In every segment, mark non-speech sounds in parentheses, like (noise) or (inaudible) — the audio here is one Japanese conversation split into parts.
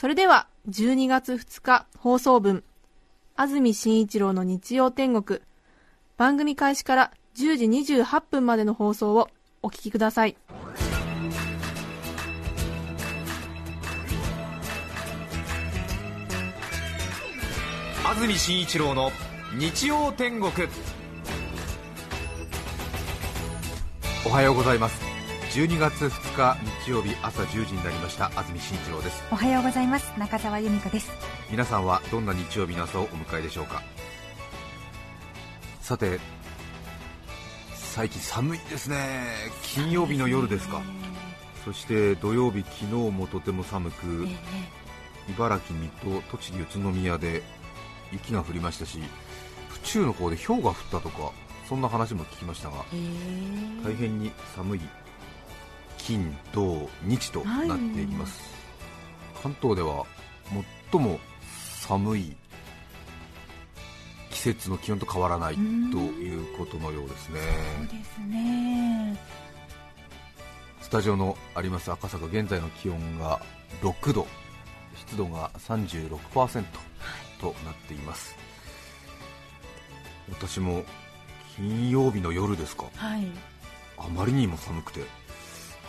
それでは、12月2日放送分、安住紳一郎の日曜天国、番組開始から10時28分までの放送をお聞きください。安住紳一郎の日曜天国おはようございます12月2日日曜日朝10時になりました。安住紳一郎です。おはようございます。中澤由美子です。皆さんはどんな日曜日の朝をお迎えでしょうか？さて最近寒いですね。金曜日の夜ですか。そして土曜日昨日もとても寒く茨城、水戸、栃木、宇都宮で雪が降りましたし府中の方で氷が降ったとかそんな話も聞きましたが大変に寒い金、土、日となっています、関東では最も寒い季節の気温と変わらないということのようですね。そうですね。スタジオのあります赤坂現在の気温が6度湿度が36%となっています。私も金曜日の夜ですか。はい。あまりにも寒くて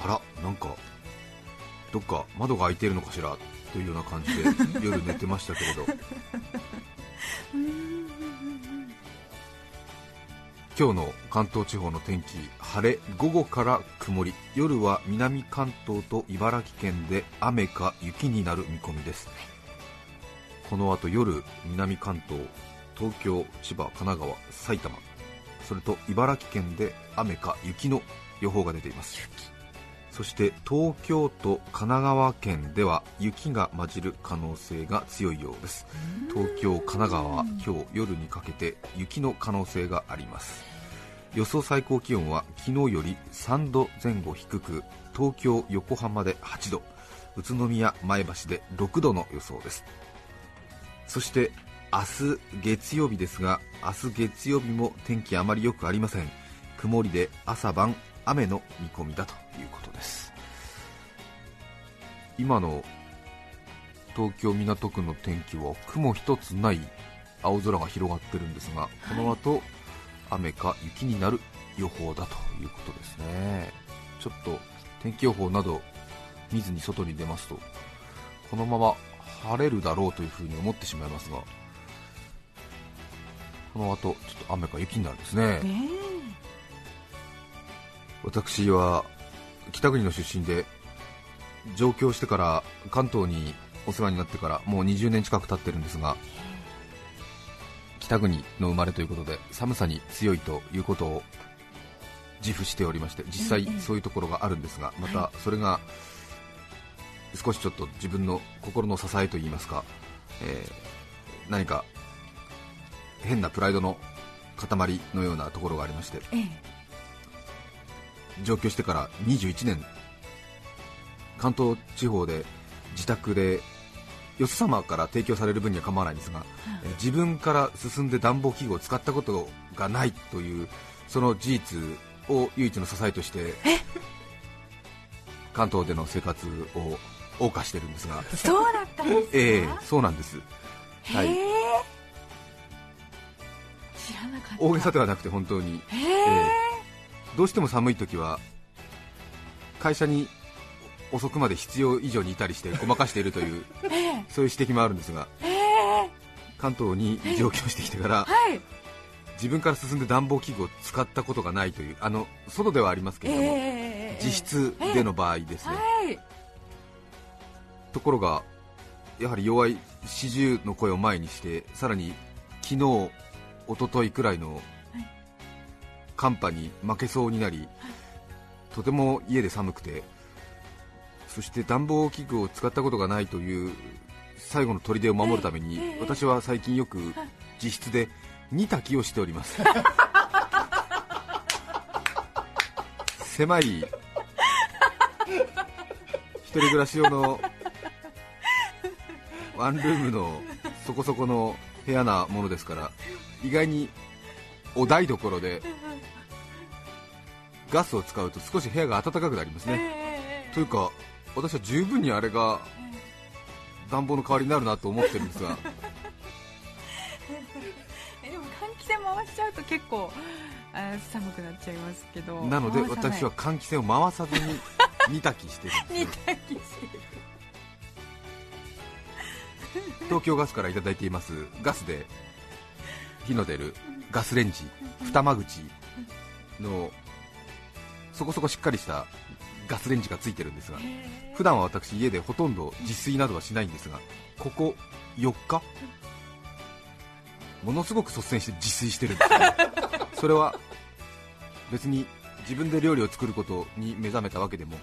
あらなんかどっか窓が開いているのかしらというような感じで夜寝てましたけれど。(laughs) 今日の関東地方の天気晴れ午後から曇り。夜は南関東と茨城県で雨か雪になる見込みです。この後夜南関東東京千葉神奈川埼玉それと茨城県で雨か雪の予報が出ていますそして東京都神奈川県では雪が混じる可能性が強いようです。東京神奈川は今日夜にかけて雪の可能性があります。予想最高気温は昨日より3度前後低く東京横浜で8度宇都宮前橋で6度の予想です。そして明日月曜日ですが明日月曜日も天気あまり良くありません。曇りで朝晩雨の見込みだということです。今の東京港区の天気は雲一つない青空が広がってるんですがこの後、雨か雪になる予報だということですね。ちょっと天気予報など見ずに外に出ますとこのまま晴れるだろうというふうに思ってしまいますがこの後ちょっと雨か雪になるんですね。ね私は北国の出身で上京してから関東にお世話になってからもう20年近く経ってるんですが北国の生まれということで寒さに強いということを自負しておりまして実際そういうところがあるんですがまたそれが少しちょっと自分の心の支えといいますか、えー何か変なプライドの塊のようなところがありましてええ上京してから21年。関東地方で自宅でよそ様から提供される分には構わないんですが、えー自分から進んで暖房器具を使ったことがないというその事実を唯一の支えとして関東での生活を謳歌してるんですが、そうだったんですか、ええそうなんです、はい、知らなかった。大げさではなくて本当に、へえ。ええどうしても寒い時は会社に遅くまで必要以上にいたりしてごまかしているという (laughs) えそういう指摘もあるんですがええ。関東に上京してきてからはい。自分から進んで暖房器具を使ったことがないというあの外ではありますけれども、ええ実質での場合ですね、はい。ところがやはり弱い四十の声を前にしてさらに昨日一昨日くらいの寒波に負けそうになり、とても家で寒くてそして暖房器具を使ったことがないという最後の砦を守るために、私は最近よく自室で煮炊きをしております。(laughs) 狭い一人暮らし用のワンルームのそこそこの部屋なものですから意外にお台所でガスを使うと少し部屋が暖かくなりますね、というか私は十分にあれが暖房の代わりになるなと思ってるんですが。(laughs) えでも換気扇回しちゃうと結構あ寒くなっちゃいますけど。なので私は換気扇を回さずに煮炊きしてるんです (laughs) 煮よ炊きして東京ガスからいただいていますガスで火の出るガスレンジ二間口のそこそこしっかりしたガスレンジがついてるんですが普段は私家でほとんど自炊などはしないんですがここ4日？ものすごく率先して自炊してるんですよ (laughs) それは別に自分で料理を作ることに目覚めたわけでも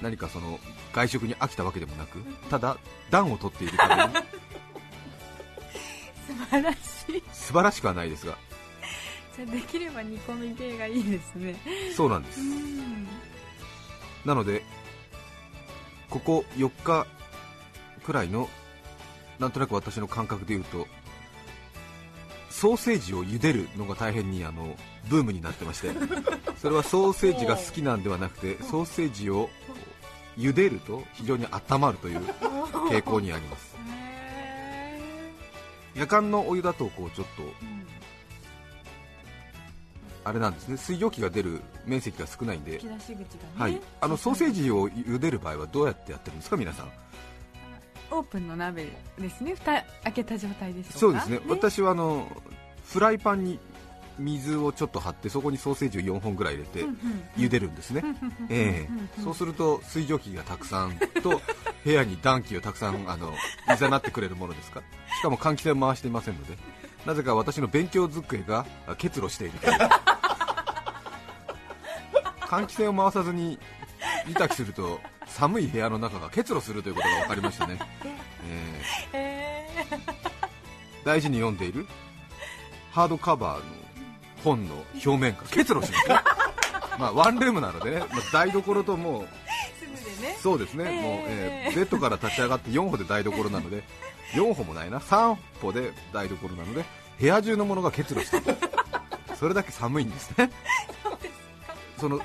何かその外食に飽きたわけでもなくただ暖を取っているために。(laughs) 素晴らしい。素晴らしくはないですがじゃあできれば煮込み系がいいですね。そうなんです。うん。なのでここ4日くらいのなんとなく私の感覚で言うとソーセージを茹でるのが大変にあのブームになってまして (laughs) それはソーセージが好きなんではなくてソーセージを茹でると非常に温まるという傾向にあります。へ夜間のお湯だとこうちょっとあれなんですね。水蒸気が出る面積が少ないんで。はい、あのソーセージを茹でる場合はどうやってやってるんですか、皆さん。オープンの鍋ですね。蓋開けた状態でしょうか。そうですね、私はあのフライパンに水をちょっと張って、そこにソーセージを4本ぐらい入れて茹でるんですね、ええ。そうすると水蒸気がたくさんと (laughs) 部屋に暖気をたくさんあのいざなってくれるものですか？ら、しかも換気扇を回していませんので、なぜか私の勉強机があ結露しているという。換気扇を回さずに煮炊きすると寒い部屋の中が結露するということが分かりましたね、えへーー。大事に読んでいる？ハードカバーの本の表面が結露しますね。まあワンルームなのでね、まあ台所ともうそうですね、もう、えーベッドから立ち上がって4歩で台所なので4歩もないな。3歩で台所なので部屋中のものが結露しているそれだけ寒いんですねその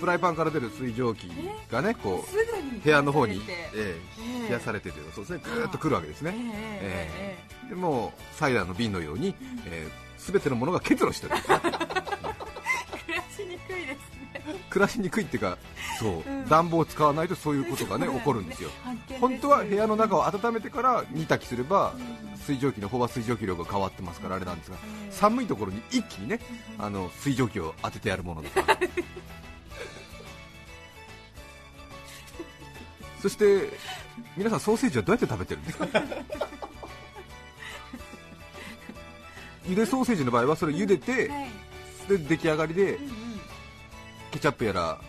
フライパンから出る水蒸気がねこう部屋の方に、ええー冷やされてというかそうですね。ぐーっと来るわけですえね、ええでもうサイダーの瓶のように、えー、全てのものが結露してるんですね暮らしにくいっていうか (laughs) そう、うん。暖房を使わないとそういうことがね起こるんですよ。本当は部屋の中を温めてから煮炊きすれば水蒸気の飽和水蒸気量が変わってますからあれなんですが寒いところに一気にねあの水蒸気を当ててやるものだからそして皆さんソーセージはどうやって食べてるんですか？(laughs) 茹でソーセージの場合はそれ茹でてはい。で出来上がりでチャップやら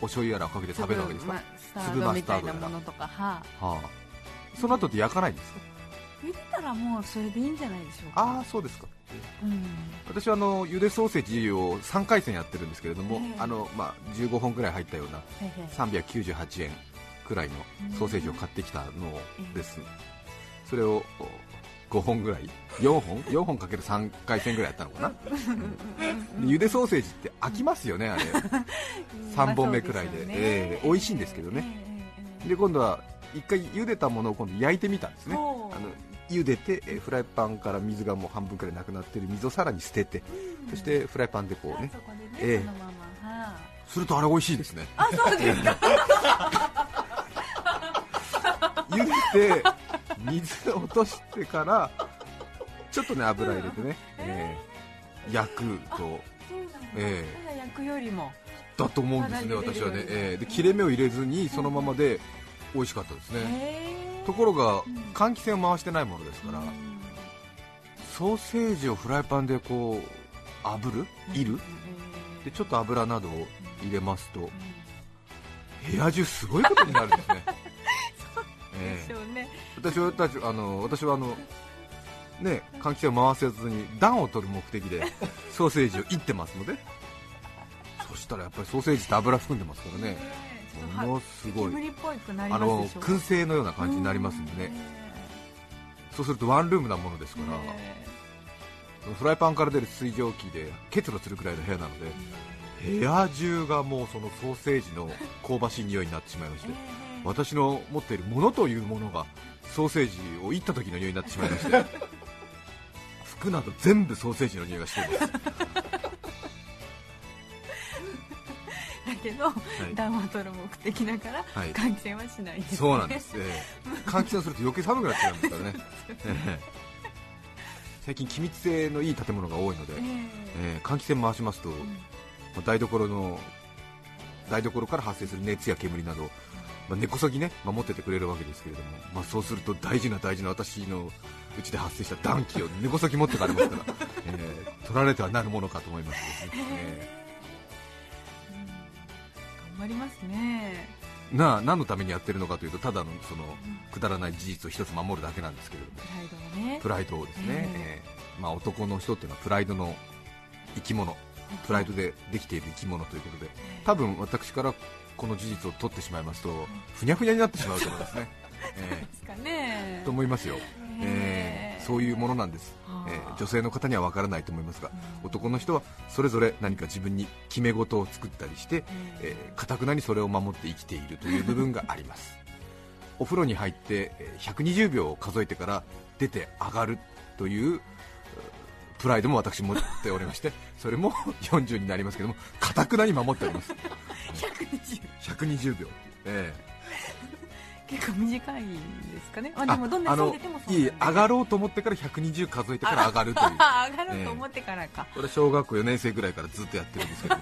お醤油やらをかけて食べるわけですか、まスタードみたいなものとかははあ、その後って焼かないんですか？茹でたらもうそれでいいんじゃないでしょうか。ああそうですか。うん。私はあのゆでソーセージを3回戦やってるんですけれども、ええ。あのまあ、15本くらい入ったようなはいはい398円くらいのソーセージを買ってきたのです、それを5本ぐらい？4本？4本かける3回戦ぐらいやったのかな、でゆでソーセージって飽きますよねあれ。(laughs) 3本目くらいで、ええ美味しいんですけどね、で今度は1回茹でたものを今度焼いてみたんですね。あの茹でて、えーフライパンから水がもう半分くらいなくなってる水をさらに捨てて、そしてフライパンでこうね。えするとあれ美味しいですね。あそうですか。(laughs) 茹でて水を落としてからちょっとね油入れてね、えー焼くと。えただ焼くよりも。だと思うんですね私はね、えーで切れ目を入れずにそのままで美味しかったですね、へところがん。換気扇を回してないものですから、ソーセージをフライパンでこう炙る？いる？でちょっと油などを入れますと部屋中すごいことになるんですね、えでしょうね私は私あの私はあのね換気扇を回せずに暖を取る目的で (laughs) ソーセージをいってますので。そしたらやっぱりソーセージって油含んでますからね。ものすごい。燻製のような感じになりますんでね。そうするとワンルームなものですから、フライパンから出る水蒸気で結露するくらいの部屋なので部屋中がもうそのソーセージの香ばしい匂いになってしまいまして私の持っているものというものがソーセージをいった時の匂いになってしまいまして (laughs) 服など全部ソーセージの匂いがしています、だけど、い。暖を取る目的だから、はい。換気扇はしないです、そうなんです、ええ。換気扇すると余計寒くなっちゃうんですからね、(laughs) ええ。最近気密性のいい建物が多いので、ええ。えー換気扇回しますと、まあ台所の台所から発生する熱や煙など、まあ根こそぎね守っててくれるわけですけれども、まあ、そうすると大事な大事な私のうちで発生した暖気を (laughs) 根こそぎ持ってかれますから、えー取られてはなるものかと思いますですね、え (laughs) 頑張りますね。ーなあ何のためにやってるのかというとただのそのくだらない事実を一つ守るだけなんですけれども。プライドがね。プライドをですね、ええ。ーまあ、男の人っていうのはプライドの生き物プライドでできている生き物ということで多分私からこの事実を取ってしまいますとふにゃふにゃになってしまうと思いますね、(laughs) えと思いますよ、えーそういうものなんです、はあえー女性の方には分からないと思いますが男の人はそれぞれ何か自分に決め事を作ったりしてえーかたくなにそれを守って生きているという部分があります。お風呂に入ってえー120秒を数えてから出て上がるといううプライドも私持っておりまして (laughs) それも40になりますけどもかたくなに守っております。(laughs) 120 120秒、え結構短いんですかね、まあ、えでもどんなに住んでてもそういい上がるろうと思ってから120数えてから上がるという。あ (laughs) 上がろうと思ってからか、これ小学校4年生ぐらいからずっとやってるんですけど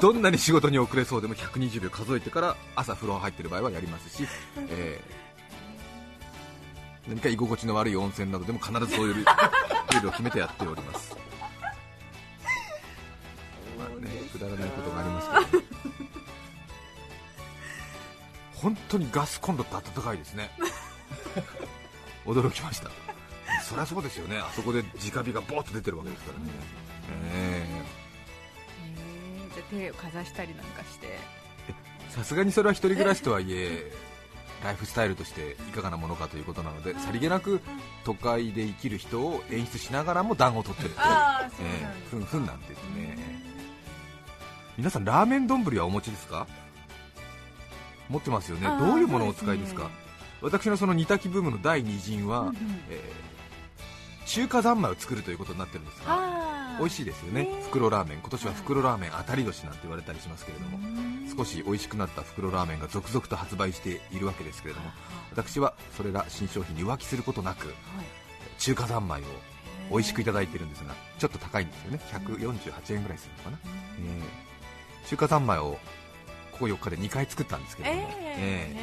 どんなに仕事に遅れそうでも120秒数えてから朝風呂入ってる場合はやりますし、えー何か居心地の悪い温泉などでも必ずそういうルールを決めてやっております。まあねくだらないことがありますけど本当にガスコンロって暖かいですね。(laughs) 驚きました。そりゃそうですよね。あそこで直火がボーッと出てるわけですからね、えへえじゃあ手をかざしたりなんかして。ーさすがにそれは一人暮らしとはいえライフスタイルとしていかがなものかということなのでさりげなく都会で生きる人を演出しながらも暖を取ってるってああそうえふんふんなんてですね。皆さんラーメン丼はお持ちですか？持ってますよね。どういうものをお使いですか？そう私のその煮炊きブームの第二陣は、うんうん。えー中華三昧を作るということになってるんですがあ美味しいですよね。ね。袋ラーメン。今年は袋ラーメン当たり年なんて言われたりしますけれども。も少し美味しくなった袋ラーメンが続々と発売しているわけですけれども私はそれら新商品に浮気することなく中華三昧を美味しくいただいているんですがちょっと高いんですよね。148円ぐらいするのかな、えー。中華三昧をここ4日で2回作ったんですけれども、え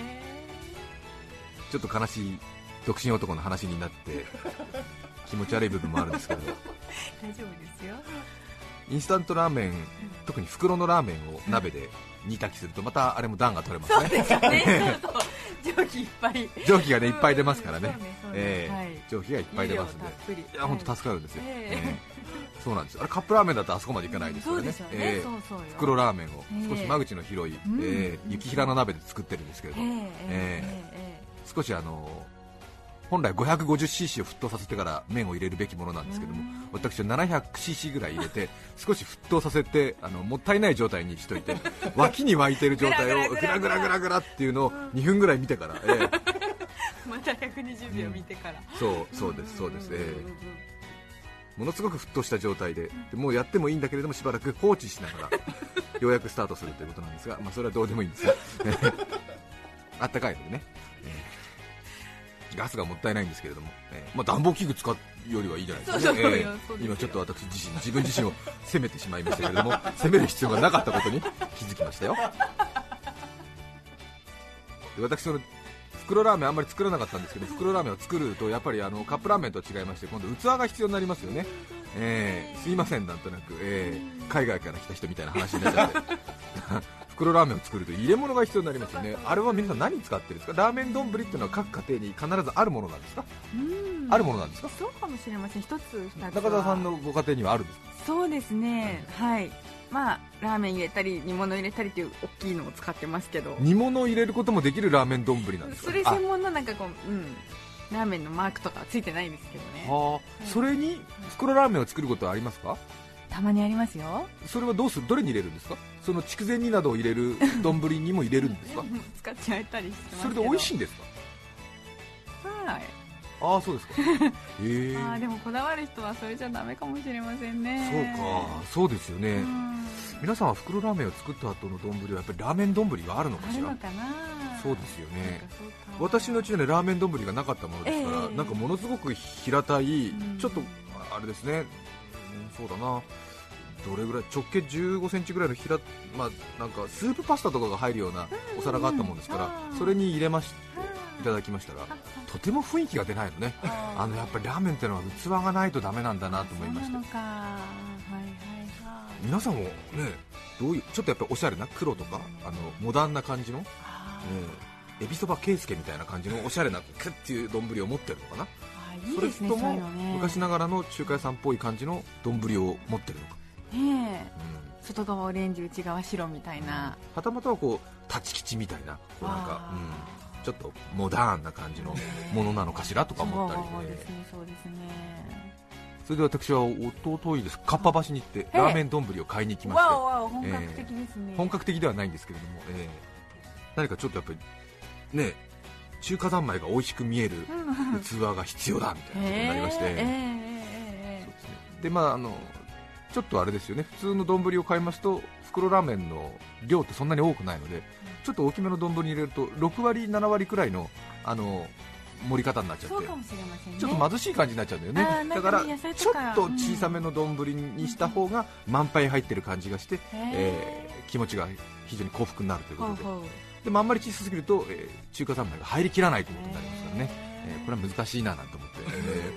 ー。ちょっと悲しい独身男の話になって (laughs) 気持ち悪い部分もあるんですけど大丈夫ですよ。インスタントラーメン特に袋のラーメンを鍋で煮炊きするとまたあれも暖が取れますね。そうですよね。(laughs) そうそう。蒸気いっぱい。蒸気がねいっぱい出ますからね。蒸気がいっぱい出ますんで。いや本当助かるんですよ、(laughs) そうなんですあれカップラーメンだとあそこまでいかないですからね。ええ。そうそうよ。袋ラーメンを。ええ。少し間口の広い、うん。ええ雪平の鍋で作ってるんですけれど、ええ少しあの本来 550cc を沸騰させてから麺を入れるべきものなんですけどもうん私は 700cc ぐらい入れて少し沸騰させてあのもったいない状態にしといて (laughs) 脇に沸いてる状態をグラグラグラグラ。っていうのを2分ぐらい見てから、ええ。え (laughs) また120秒見てから、そうそうですそうです、ええ。んんんものすごく沸騰した状態ででもうやってもいいんだけれどもしばらく放置しながら (laughs) ようやくスタートするということなんですが、まあ、それはどうでもいいんですがあったかいのでね、えーガスがもったいないんですけれども、えーまあ、暖房器具使うよりはいいじゃないですか今ちょっと私自身自分自身を責めてしまいましたけれども (laughs) 責める必要がなかったことに気づきましたよ。で私その袋ラーメンあんまり作らなかったんですけど袋ラーメンを作るとやっぱりあのカップラーメンとは違いまして今度器が必要になりますよね、えーすいませんなんとなく、えー海外から来た人みたいな話になっちゃって袋袋ラーメンを作ると入れ物が必要になりますよね。あれは皆さん何使ってるんですか？ラーメン丼っていうのは各家庭に必ずあるものなんですか、うん。あるものなんですか？そうかもしれません。一つ二つは。中澤さんのご家庭にはあるんですか？そうですね。はい。まあラーメン入れたり煮物入れたりっていう大きいのを使ってますけど。煮物を入れることもできるラーメン丼なんですか？それ専門のなんかこううん。ラーメンのマークとかはついてないですけどね。あ。はあそれに袋ラーメンを作ることはありますか？たまにありますよ。それはどうする？どれに入れるんですか？その筑前煮などを入れる丼にも入れるんですか？(laughs) 使っちゃえたりしてますそれで美味しいんですか？はい。ああそうですか。(laughs) へえ。あーでもこだわる人はそれじゃダメかもしれませんね。そうか。そうですよね、うん。皆さんは袋ラーメンを作った後の丼はやっぱりラーメン丼があるのかしら？あるのかな？そうですよね。私のうちはねラーメン丼がなかったものですから、ええ。なんかものすごく平たい、うん。ちょっとあれですね、うんそうだな。どれぐらい？直径15センチぐらいの平、まあ、なんかスープパスタとかが入るようなお皿があったもんですから、うんそれに入れましはいただきましたがあとても雰囲気が出ないのね。ああのやっぱりラーメンってのは器がないとダメなんだなと思いました。はいはいはい。皆さんもねどういうちょっとやっぱおしゃれな黒とかあのモダンな感じのあえエビそば圭介みたいな感じのおしゃれなクッっていう丼を持ってるのかな？ーいいねそれとも昔ながらの中華屋さんっぽい感じの丼を持ってるのか、ねえ。うん、外側オレンジ内側白みたいな。はたまたはこう立ち吉みたいなこうなんか、あ。うん、ちょっとモダーンな感じのものなのかしらとか思ったり。そうねですねそうですね。それで私はおとといです。かっぱ橋に行ってえラーメン丼を買いに行きまして。本格的ですね、本格的ではないんですけれども、えー何かちょっとやっぱりね中華三昧が美味しく見えるうん器が必要だみたいなことになりまして、でまああのちょっとあれですよね。普通の丼を買いますと袋ラーメンの量ってそんなに多くないのでちょっと大きめの丼に入れると6割7割くらいのあの盛り方になっちゃってね。ちょっと貧しい感じになっちゃうんだよね。だからちょっと小さめの丼にした方が満杯入ってる感じがして、へえー気持ちが非常に幸福になるということで。ほうほうでもあんまり小さすぎると、えー中華三昧が入りきらないということになりますからね、えーこれは難しいななんて思って、え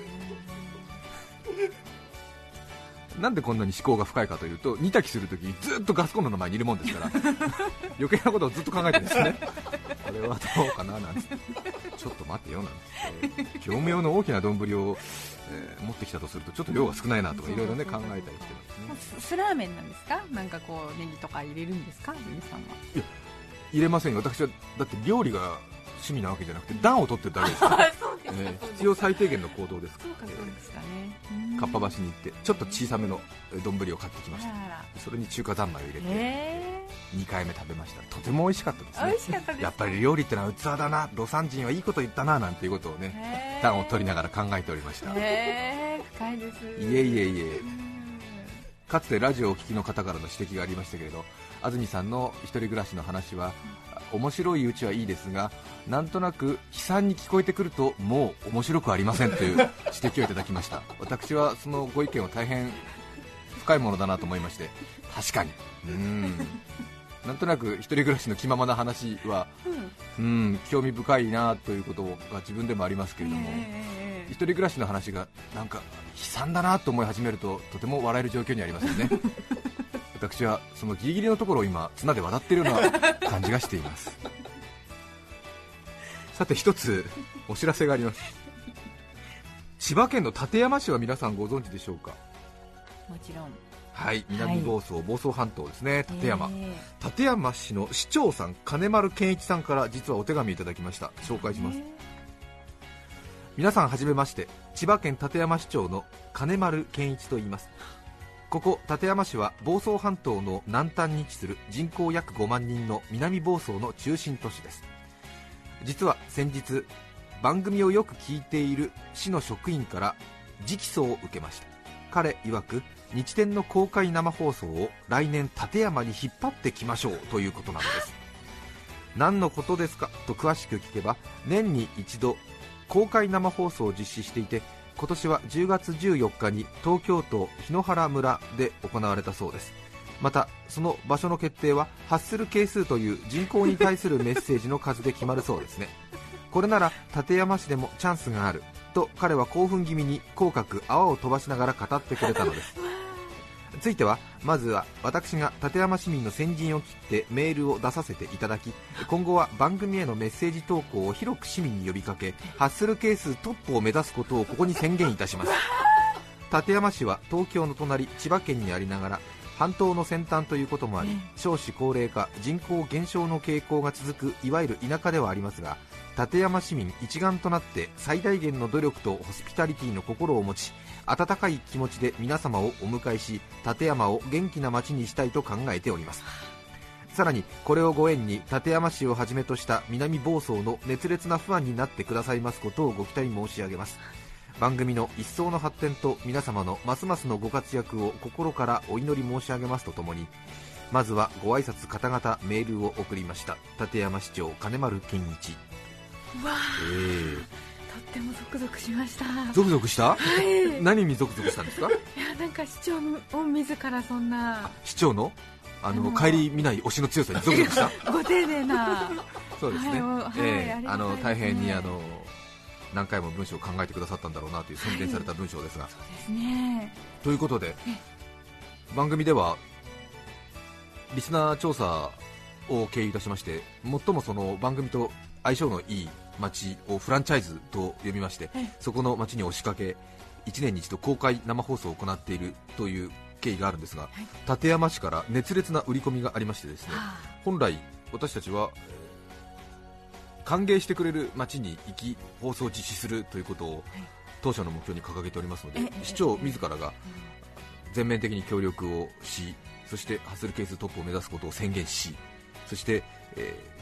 ー (laughs) なんでこんなに思考が深いかというと煮炊きするときにずっとガスコンロの前にいるもんですから (laughs) 余計なことをずっと考えてるんですね。(laughs) これはどうかななんて。ちょっと待ってよなんて。業務用の大きな丼を、えー持ってきたとするとちょっだと量が少ないなとかいろいろね考えたりしてますね。ススラーメンなんですか？なんかこうネギとか入れるんですか？皆さんは入れませんよ。私はだって料理が趣味なわけじゃなくて暖を取ってるだけですから、(laughs) えー必要最低限の行動です。かそうですかね。えーかっぱ橋に行ってちょっと小さめのえー丼を買ってきました。それに中華三昧を入れてへ2回目食べました。とても美味しかったですね。すやっぱり料理ってのは器だな。魯山人はいいこと言ったななんていうことをね暖を取りながら考えておりました。え深いです。えいえいえ。うん。かつてラジオをお聞きの方からの指摘がありましたけれど安住さんの一人暮らしの話は面白いうちはいいですがなんとなく悲惨に聞こえてくるともう面白くありませんという (laughs) 指摘をいただきました。私はそのご意見を大変深いものだなと思いまして確かに。うーん。なんとなく一人暮らしの気ままな話はうん。興味深いなということが自分でもありますけれども、え。一人暮らしの話がなんか悲惨だなと思い始めるととても笑える状況にありますよね (laughs) 私はそのギリギリのところを今綱で渡っているような感じがしています。(laughs) さて一つお知らせがあります。千葉県の館山市は皆さんご存知でしょうか？えもちろん。はい南房総、房総半島ですね。館山、え館山市の市長さん金丸健一さんから実はお手紙いただきました。紹介します。え。皆さんはじめまして。千葉県館山市長の金丸健一と言いますここ館山市は房総半島の南端に位置する人口約5万人の南房総の中心都市です。実は先日番組をよく聞いている市の職員から直訴を受けました。彼曰く日天の公開生放送を来年館山に引っ張ってきましょうということなのです。何のことですかと詳しく聞けば年に一度公開生放送を実施していて今年は10月14日に東京都檜原村で行われたそうです。またその場所の決定は発する係数という人口に対するメッセージの数で決まるそうですね。これなら館山市でもチャンスがあると彼は興奮気味に口角泡を飛ばしながら語ってくれたのです。ついてはまずは私が立山市民の先陣を切ってメールを出させていただき今後は番組へのメッセージ投稿を広く市民に呼びかけハッスル係数トップを目指すことをここに宣言いたします。立山市は東京の隣千葉県にありながら半島の先端ということもあり少子高齢化人口減少の傾向が続くいわゆる田舎ではありますが立山市民一丸となって最大限の努力とホスピタリティの心を持ち温かい気持ちで皆様をお迎えし立山を元気な街にしたいと考えております。さらにこれをご縁に立山市をはじめとした南房総の熱烈なファンになってくださいますことをご期待申し上げます。番組の一層の発展と皆様のますますのご活躍を心からお祈り申し上げますとともにまずはご挨拶方々メールを送りました。立山市長金丸健一。うわえーとってもゾクゾクしました。ー、ゾクゾクした？はい。い何にゾクゾクしたんですか？やなんか市長を自らそんな。市長の？あのうん帰り見ない推しの強さにゾクゾクした？(laughs) ご丁寧な。そうですね、はいはいええあの大変にあの何回も文章を考えてくださったんだろうなという宣伝された文章ですが、ですね。ということで番組ではリスナー調査を経由いたしまして最もその番組と相性のいい街をフランチャイズと呼びましてええそこの街に押しかけ1年に一度公開生放送を行っているという経緯があるんですが、立山市から熱烈な売り込みがありましてですねは本来私たちは、えー歓迎してくれる街に行き放送を実施するということを当初の目標に掲げておりますのでええ市長自らが全面的に協力をしそしてハッスル係数トップを目指すことを宣言しそして、えー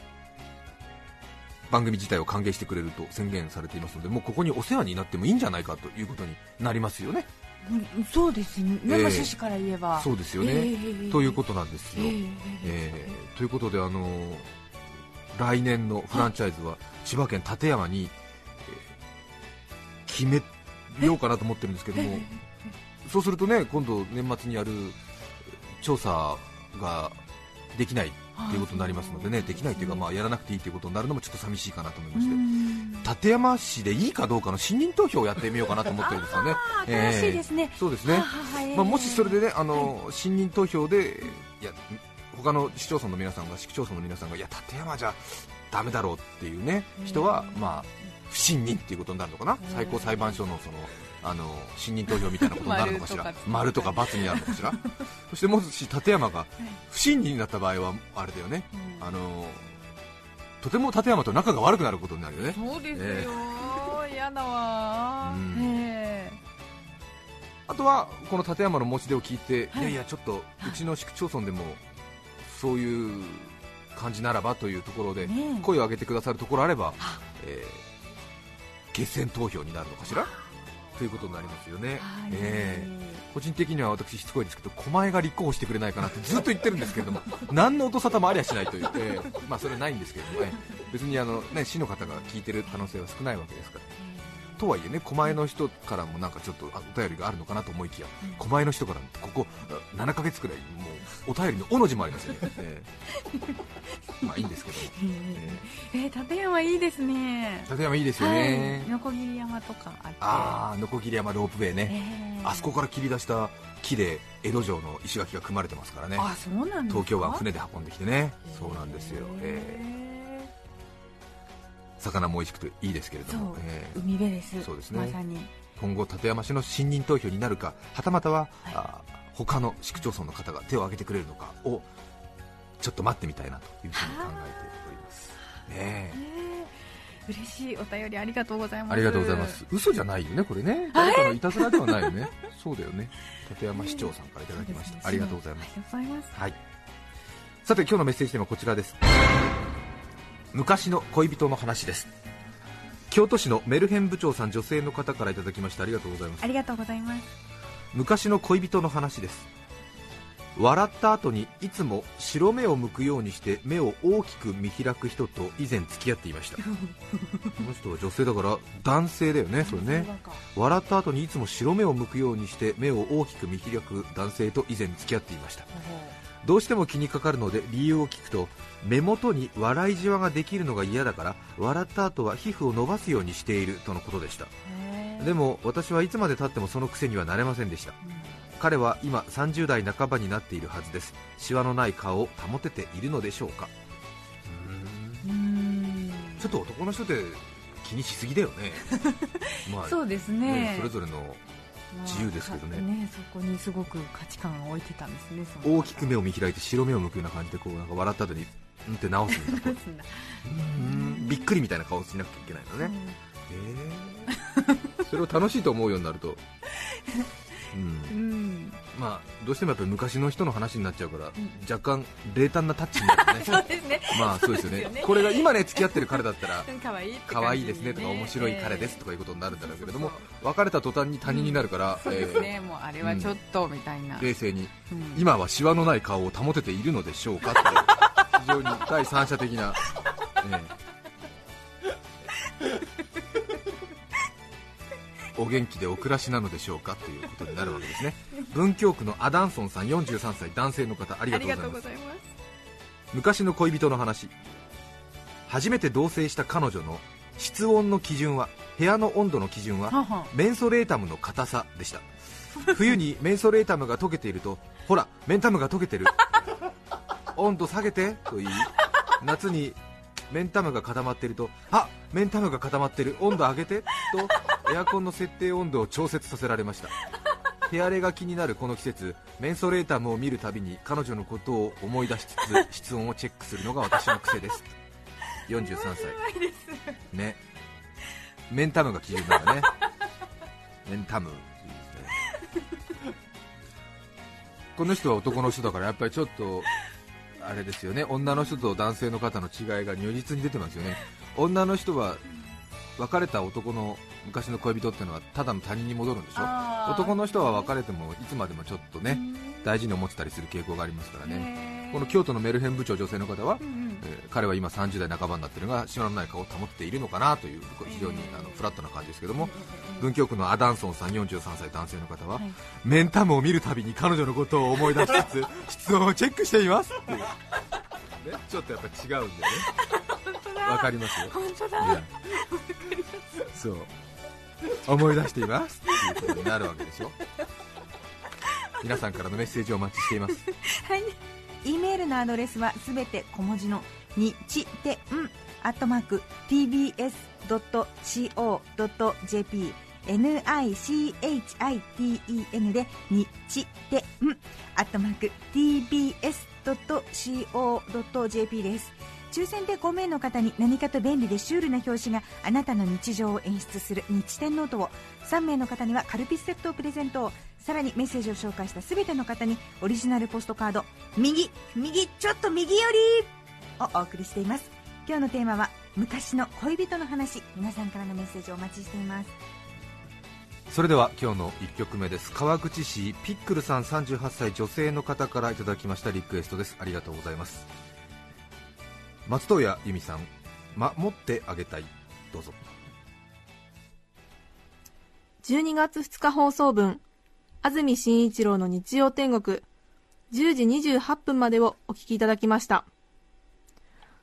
番組自体を歓迎してくれると宣言されていますのでもうここにお世話になってもいいんじゃないかということになりますよね。うんそうですね、ええまあ趣旨から言えば。そうですよね、ええということなんですよ、ええええ。ーということで、あのー来年のフランチャイズは千葉県館山に、えー決めようかなと思ってるんですけども、そうするとね今度、年末にやる調査ができないということになりますのでね、できないというか、まあ、やらなくていいということになるのもちょっと寂しいかなと思いまして。館山市でいいかどうかの信任投票をやってみようかなと思ってるんですよね。あー新しいですねえーそうですね。まあ、もしそれでね、あの信任投票で、いや他の市町村の皆さんが、市区町村の皆さんが、いや、立山じゃだめだろうっていうね人は、まあ、不信任っていうことになるのかな、最高裁判所のそのあの信任投票みたいなことになるのかしら、(laughs) 丸とか×になるのかしら、(laughs) そしてもし立山が不信任になった場合は、あれだよね、あのとても立山と仲が悪くなることになるよね。そうですよ、え嫌だわ。うん。えあとはこの立山の持ち出を聞いて、はい。い、やいや、ちょっとうちの市区町村でもそういう感じならばというところで、声を上げてくださるところあれば、えー決選投票になるのかしら？ということになりますよね、はい。え。ー個人的には私、しつこいですけど、狛江が立候補してくれないかなって (laughs) ずっと言ってるんですけれども、何の音沙汰もありゃしないという、えーまあそれはないんですけれども、ね、別にあの、ね、市の方が聞いてる可能性は少ないわけですから。とはいえね、狛江の人からもなんかちょっとあお便りがあるのかなと思いきや、狛江の人からもここあ7ヶ月くらい、もうお便りのおの字もありますよね、(laughs) えーまあいいんですけども、えー、立山いいですね。立山いいですよね、はい、ノコギリ山とかあって。あー、ノコギリ山ロープウェイね、えーあそこから切り出した木で江戸城の石垣が組まれてますからね、あそうなんですか。東京湾船で運んできてね、そうなんですよ、えへー魚も美味しくていいですけれども、、えー海辺ですそうですねまさに今後、立山市の信任投票になるか、はたまたは、あ他の市区町村の方が手を挙げてくれるのかをちょっと待ってみたいなというふうに考えております。ねえ嬉しいお便りありがとうございますありがとうございます。嘘じゃないよね、これね。誰かのいたずらではないよね。(laughs) そうだよね。立山市長さんからいただきました。ありがとうございます。ありがとうございますはい。さて、今日のメッセージテーマはこちらです。昔の恋人の話です。京都市のメルヘン部長さん女性の方からいただきましたありがとうございます。ありがとうございます。昔の恋人の話です。笑った後にいつも白目を向くようにして目を大きく見開く人と以前付き合っていました。(laughs) この人は女性だから男性だよねそれね。笑った後にいつも白目を向くようにして目を大きく見開く男性と以前付き合っていましたどうしても気にかかるので理由を聞くと目元に笑いじわができるのが嫌だから笑った後は皮膚を伸ばすようにしているとのことでした。でも私はいつまでたってもその癖にはなれませんでした。彼は今30代半ばになっているはずです。シワのない顔を保てているのでしょうか。ちょっと男の人って気にしすぎだよね。(laughs) まあそうですね。ねそれぞれの自由ですけどね。まあ (laughs) ねそこにすごく価値観を置いてたんですね大きく目を見開いて白目を向くような感じでこうなんか笑った後にうんって直すんだ (laughs) うん。びっくりみたいな顔しなくちゃいけないのね、えー。それを楽しいと思うようになると、(laughs) うん。う、ん。まあどうしてもやっぱり昔の人の話になっちゃうから、ん。若干冷淡なタッチになるね。そうですね。まあそうですよね。これが今ね付き合ってる彼だったら可愛いって感じ可愛いですねとか面白い彼ですとかいうことになるんだろうけれどもそうそう別れた途端に他人になるから、そうですえねもうあれはちょっとみたいな。ー冷静に。うん。今はシワのない顔を保てているのでしょうかって非常に第三者的な、ええお元気でお暮らしなのでしょうかということになるわけですね。文京区のアダンソンさん43歳男性の方ありあがとうございます。りがとうございます。昔の恋人の話。初めて同棲した彼女の室温の基準は？部屋の温度の基準はメンソレータムの硬さでした。(laughs) 冬にメンソレータムが溶けているとほらメンタムが溶けてる。温度下げてと言い夏にメンタムが固まっているとあメンタムが固まってる。温度上げてとエアコンの設定温度を調節させられました。手荒れが気になるこの季節メンソレータムを見るたびに彼女のことを思い出しつつ室温をチェックするのが私の癖です。43歳。(laughs) ねメンタムが基準なんだね。(laughs) メンタムね。この人は男の人だからやっぱりちょっとあれですよね。女の人と男性の方の違いが如実に出てますよね。女の人は別れた男の昔の恋人っていうのはただの他人に戻るんでしょ？男の人は別れてもいつまでもちょっとね大事に思ってたりする傾向がありますからねこの京都のメルヘン部長女性の方はうんうん。えー彼は今30代半ばになっているがシワのない顔を保っているのかなという非常にあのフラットな感じですけども文京区のアダンソンさん43歳男性の方は、はい。メンタムを見るたびに彼女のことを思い出しつつ (laughs) 室温をチェックしていますっていう、ね、ちょっとやっぱ違うんだよねわかります？よ本当いや。そう。思い出していますっていうことになるわけでしょ。皆さんからのメッセージをお待ちしています。はい。E メールのアドレスはすべて小文字のにちてんアットマーク tbs.co.jp nichiten でにちてんアットマーク tbs.co.jp です。抽選で5名の方に何かと便利でシュールな表紙があなたの日常を演出する日天ノートを。3名の方にはカルピスセットをプレゼントさらにメッセージを紹介した全ての方にオリジナルポストカード。右右ちょっと右寄り。をお送りしています。今日のテーマは昔の恋人の話。皆さんからのメッセージをお待ちしています。それでは今日の1曲目です。川口市ピックルさん38歳女性の方からいただきましたリクエストです。ありがとうございます。松任谷由実さん守ってあげたいどうぞ12月2日放送分、安住紳一郎の日曜天国、10時28分までをお聞きいただきました。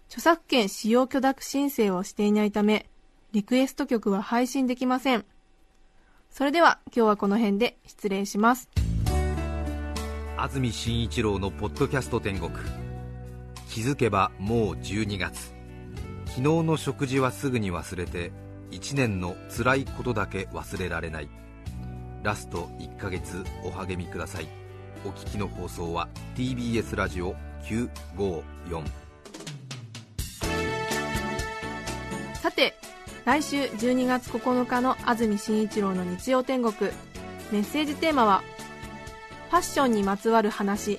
著作権使用許諾申請をしていないため、リクエスト曲は配信できません。それでは今日はこの辺で失礼します。安住紳一郎のポッドキャスト天国気づけばもう12月。昨日の食事はすぐに忘れて1年の辛いことだけ忘れられない。ラスト1ヶ月お励みください。お聞きの放送は TBS ラジオ954さて、来週12月9日の安住紳一郎の日曜天国、メッセージテーマは、ファッションにまつわる話。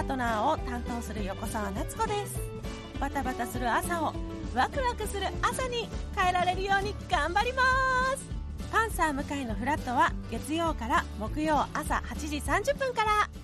ートナーを担当する横澤夏子です。バタバタする朝をワクワクする朝に変えられるように頑張ります。パンサー向井のフラットは月曜から木曜朝8時30分から。